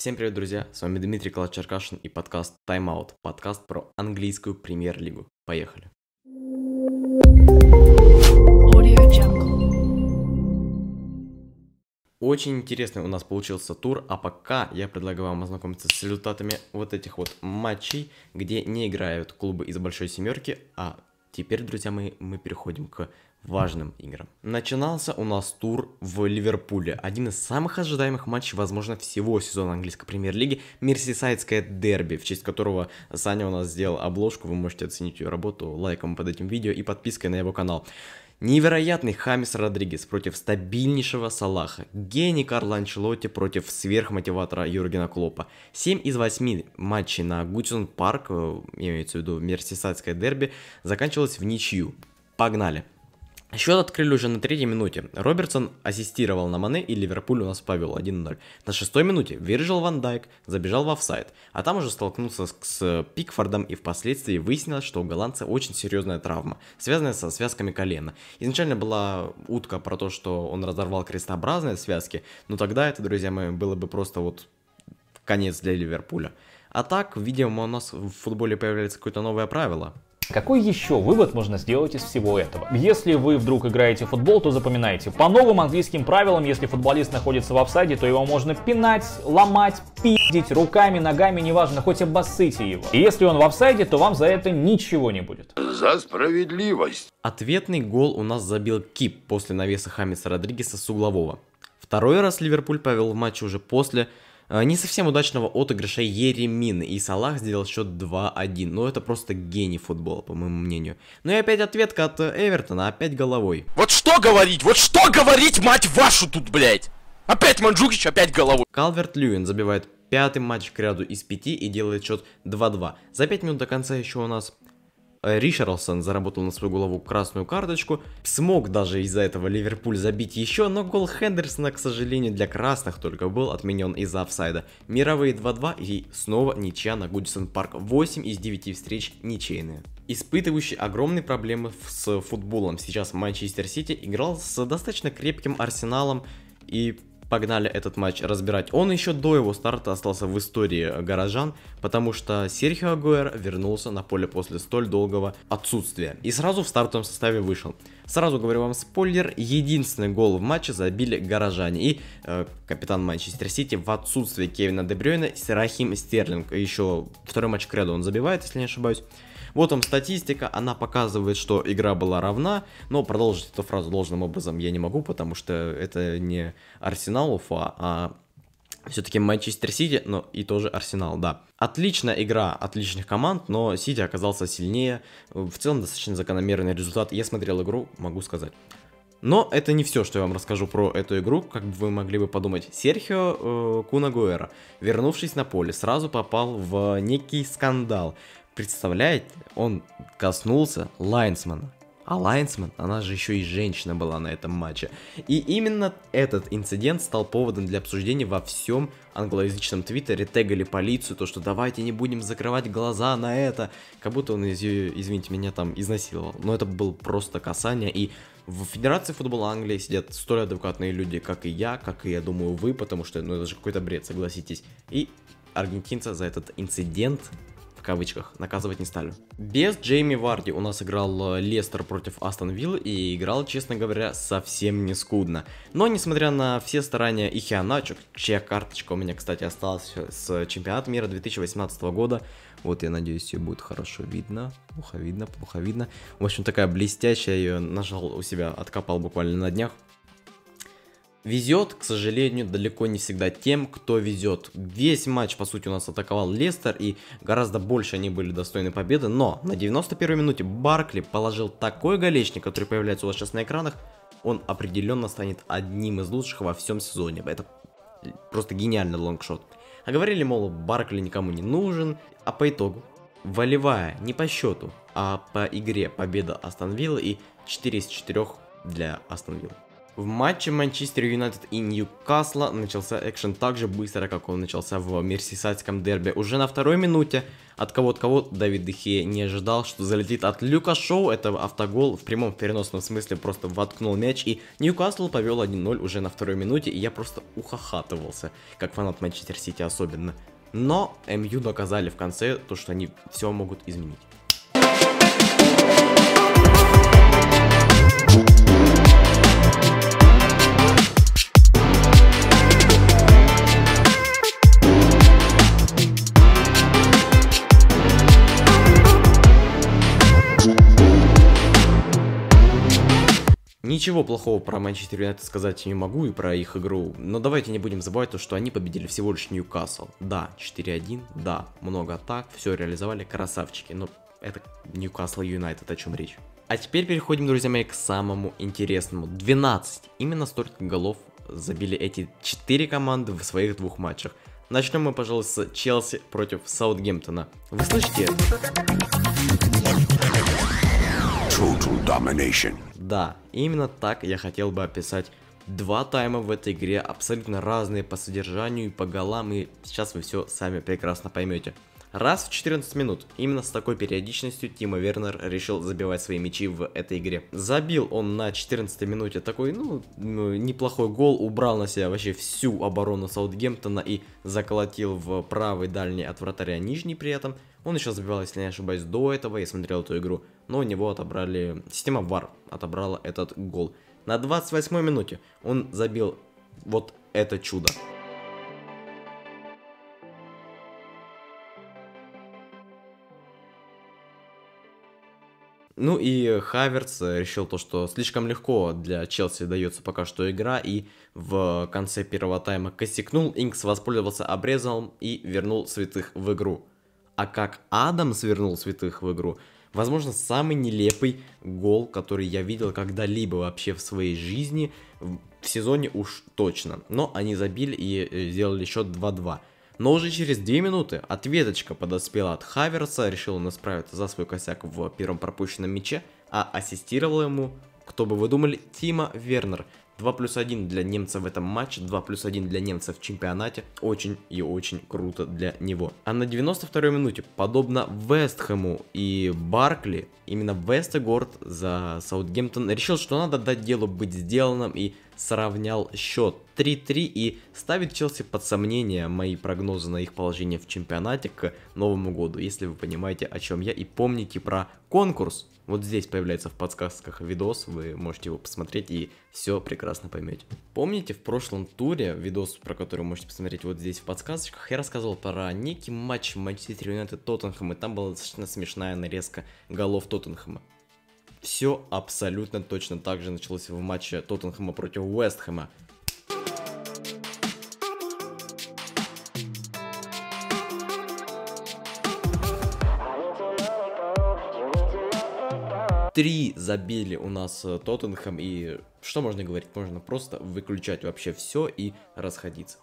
Всем привет, друзья! С вами Дмитрий Калачаркашин и подкаст Time Out. Подкаст про английскую премьер-лигу. Поехали! Очень интересный у нас получился тур, а пока я предлагаю вам ознакомиться с результатами вот этих вот матчей, где не играют клубы из большой семерки, а теперь, друзья мои, мы переходим к важным играм. Начинался у нас тур в Ливерпуле. Один из самых ожидаемых матчей, возможно, всего сезона английской премьер-лиги. Мерсисайдское дерби, в честь которого Саня у нас сделал обложку. Вы можете оценить ее работу лайком под этим видео и подпиской на его канал. Невероятный Хамис Родригес против стабильнейшего Салаха. Гений Карла Анчелотти против сверхмотиватора Юргена Клопа. 7 из 8 матчей на Гудсон Парк, э, имеется в виду Мерсисайдское дерби, заканчивалось в ничью. Погнали! Счет открыли уже на третьей минуте. Робертсон ассистировал на Мане и Ливерпуль у нас повел 1-0. На шестой минуте Вирджил Ван Дайк забежал в офсайд, а там уже столкнулся с, с Пикфордом и впоследствии выяснилось, что у голландца очень серьезная травма, связанная со связками колена. Изначально была утка про то, что он разорвал крестообразные связки, но тогда это, друзья мои, было бы просто вот конец для Ливерпуля. А так, видимо, у нас в футболе появляется какое-то новое правило. Какой еще вывод можно сделать из всего этого? Если вы вдруг играете в футбол, то запоминайте. По новым английским правилам, если футболист находится в офсайде, то его можно пинать, ломать, пиздить руками, ногами, неважно, хоть обоссыте его. И если он в офсайде, то вам за это ничего не будет. За справедливость. Ответный гол у нас забил Кип после навеса Хамиса Родригеса с углового. Второй раз Ливерпуль повел в матче уже после не совсем удачного отыгрыша Еремин, и Салах сделал счет 2-1. Но это просто гений футбола, по моему мнению. Ну и опять ответка от э, Эвертона, опять головой. Вот что говорить, вот что говорить, мать вашу тут, блядь! Опять Манджукич, опять головой. Калверт Льюин забивает пятый матч к ряду из пяти и делает счет 2-2. За 5 минут до конца еще у нас Э, Ришарлсон заработал на свою голову красную карточку. Смог даже из-за этого Ливерпуль забить еще, но гол Хендерсона, к сожалению, для красных только был отменен из-за офсайда. Мировые 2-2 и снова ничья на Гудисон Парк. 8 из 9 встреч ничейные. Испытывающий огромные проблемы с футболом сейчас Манчестер Сити играл с достаточно крепким арсеналом и погнали этот матч разбирать. Он еще до его старта остался в истории горожан, потому что Серхио Агуэр вернулся на поле после столь долгого отсутствия и сразу в стартовом составе вышел. Сразу говорю вам спойлер, единственный гол в матче забили горожане и э, капитан Манчестер Сити в отсутствие Кевина Дебрёйна Серахим Стерлинг. Еще второй матч к ряду он забивает, если не ошибаюсь. Вот там статистика, она показывает, что игра была равна, но продолжить эту фразу должным образом я не могу, потому что это не Арсенал Уфа, а все-таки Манчестер Сити, но и тоже Арсенал, да. Отличная игра отличных команд, но Сити оказался сильнее. В целом достаточно закономерный результат. Я смотрел игру, могу сказать. Но это не все, что я вам расскажу про эту игру, как бы вы могли бы подумать. Серхио э, Кунагуэра, вернувшись на поле, сразу попал в некий скандал. Представляете, он коснулся Лайнсмана. А Лайнсман, она же еще и женщина была на этом матче. И именно этот инцидент стал поводом для обсуждения во всем англоязычном твиттере. Тегали полицию, то что давайте не будем закрывать глаза на это. Как будто он, извините меня, там изнасиловал. Но это было просто касание. И в Федерации футбола Англии сидят столь адекватные люди, как и я, как и я думаю вы, потому что ну это же какой-то бред, согласитесь. И аргентинца за этот инцидент в кавычках, наказывать не стали. Без Джейми Варди у нас играл э, Лестер против Астон Вилл и играл, честно говоря, совсем не скудно. Но, несмотря на все старания Ихианачо, чья карточка у меня, кстати, осталась с чемпионата мира 2018 года, вот, я надеюсь, ее будет хорошо видно. Плохо видно, плохо видно. В общем, такая блестящая, ее нажал у себя, откопал буквально на днях. Везет, к сожалению, далеко не всегда тем, кто везет. Весь матч, по сути, у нас атаковал Лестер, и гораздо больше они были достойны победы. Но на 91-й минуте Баркли положил такой голечник, который появляется у вас сейчас на экранах, он определенно станет одним из лучших во всем сезоне. Это просто гениальный лонгшот. А говорили, мол, Баркли никому не нужен, а по итогу волевая не по счету, а по игре победа Астон Вилла и 4 из 4 для Астон Вилла. В матче Манчестер Юнайтед и Ньюкасла начался экшен так же быстро, как он начался в Мерсисайдском дерби. Уже на второй минуте от кого-то кого Давид Дехе не ожидал, что залетит от Люка Шоу. Это автогол в прямом переносном смысле просто воткнул мяч. И Ньюкасл повел 1-0 уже на второй минуте. И я просто ухахатывался, как фанат Манчестер Сити особенно. Но МЮ доказали в конце то, что они все могут изменить. Ничего плохого про Манчестер Юнайтед сказать не могу и про их игру, но давайте не будем забывать то, что они победили всего лишь Ньюкасл. Да, 4-1, да, много атак, все реализовали, красавчики, но это Ньюкасл Юнайтед, о чем речь. А теперь переходим, друзья мои, к самому интересному. 12. Именно столько голов забили эти 4 команды в своих двух матчах. Начнем мы, пожалуй, с Челси против Саутгемптона. Вы слышите? Domination. Да, именно так я хотел бы описать два тайма в этой игре, абсолютно разные по содержанию и по голам, и сейчас вы все сами прекрасно поймете. Раз в 14 минут, именно с такой периодичностью Тима Вернер решил забивать свои мячи в этой игре. Забил он на 14 минуте такой, ну, ну, неплохой гол, убрал на себя вообще всю оборону Саутгемптона и заколотил в правый дальний от вратаря нижний при этом. Он еще забивал, если не ошибаюсь, до этого, я смотрел эту игру, но у него отобрали, система VAR отобрала этот гол. На 28 минуте он забил вот это чудо. Ну и Хаверц решил то, что слишком легко для Челси дается пока что игра, и в конце первого тайма косякнул, Инкс воспользовался обрезом и вернул святых в игру. А как Адамс вернул святых в игру, возможно, самый нелепый гол, который я видел когда-либо вообще в своей жизни, в сезоне уж точно. Но они забили и э, сделали счет 2-2. Но уже через 2 минуты ответочка подоспела от Хаверса, решил он исправиться за свой косяк в первом пропущенном мяче, а ассистировал ему, кто бы вы думали, Тима Вернер – 2 плюс 1 для немца в этом матче, 2 плюс 1 для немца в чемпионате. Очень и очень круто для него. А на 92-й минуте, подобно Вестхэму и Баркли, именно Вестегорд за Саутгемптон решил, что надо дать делу быть сделанным и сравнял счет 3-3 и ставит Челси под сомнение мои прогнозы на их положение в чемпионате к Новому году, если вы понимаете, о чем я, и помните про конкурс. Вот здесь появляется в подсказках видос, вы можете его посмотреть и все прекрасно поймете. Помните, в прошлом туре, видос, про который можете посмотреть вот здесь в подсказочках, я рассказывал про некий матч Манчестер Юнайтед Тоттенхэм, и там была достаточно смешная нарезка голов Тоттенхэма. Все абсолютно точно так же началось в матче Тоттенхэма против Уэстхэма. Три забили у нас э, Тоттенхэм, и что можно говорить? Можно просто выключать вообще все и расходиться.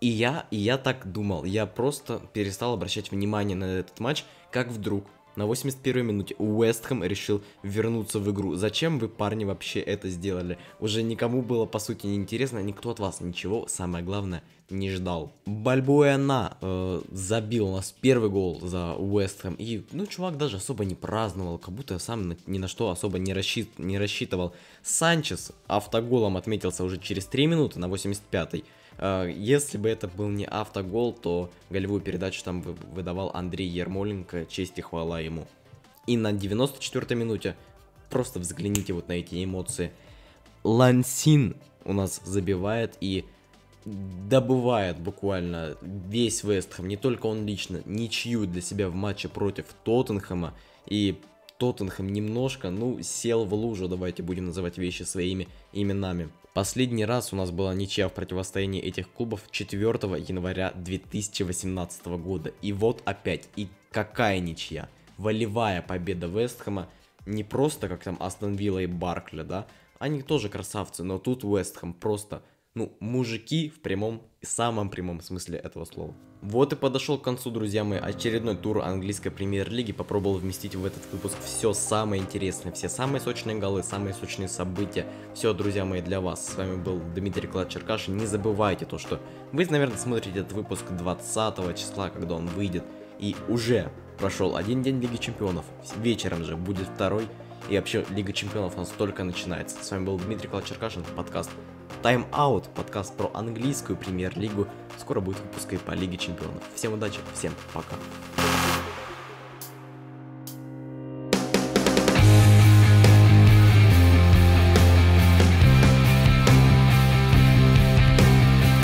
И я, и я так думал, я просто перестал обращать внимание на этот матч, как вдруг на 81-й минуте Уэстхэм решил вернуться в игру. Зачем вы, парни, вообще это сделали? Уже никому было, по сути, не интересно, никто от вас ничего, самое главное, не ждал. Бальбуэна э, забил у нас первый гол за Уэстхэм. И, ну, чувак даже особо не праздновал, как будто сам ни на что особо не, рассчит, не рассчитывал. Санчес автоголом отметился уже через 3 минуты на 85-й. А, если бы это был не автогол, то голевую передачу там выдавал Андрей Ермоленко, честь и хвала ему. И на 94-й минуте, просто взгляните вот на эти эмоции, Лансин у нас забивает и добывает буквально весь Вестхэм, не только он лично, ничью для себя в матче против Тоттенхэма. И Тоттенхэм немножко, ну, сел в лужу, давайте будем называть вещи своими именами. Последний раз у нас была ничья в противостоянии этих клубов 4 января 2018 года. И вот опять, и какая ничья. Волевая победа Вестхэма, не просто как там Астон Вилла и Баркли, да, они тоже красавцы, но тут Вестхэм просто Ну, мужики в прямом самом прямом смысле этого слова. Вот и подошел к концу, друзья мои, очередной тур английской премьер-лиги. Попробовал вместить в этот выпуск все самое интересное, все самые сочные голы, самые сочные события. Все, друзья мои, для вас. С вами был Дмитрий Клад Черкашин. Не забывайте то, что вы, наверное, смотрите этот выпуск 20 числа, когда он выйдет. И уже прошел один день Лиги Чемпионов. Вечером же будет второй. И вообще Лига Чемпионов у нас только начинается. С вами был Дмитрий Клад Черкашин, подкаст Time Out, подкаст про английскую премьер-лигу. Скоро будет выпуск и по Лиге Чемпионов. Всем удачи, всем пока.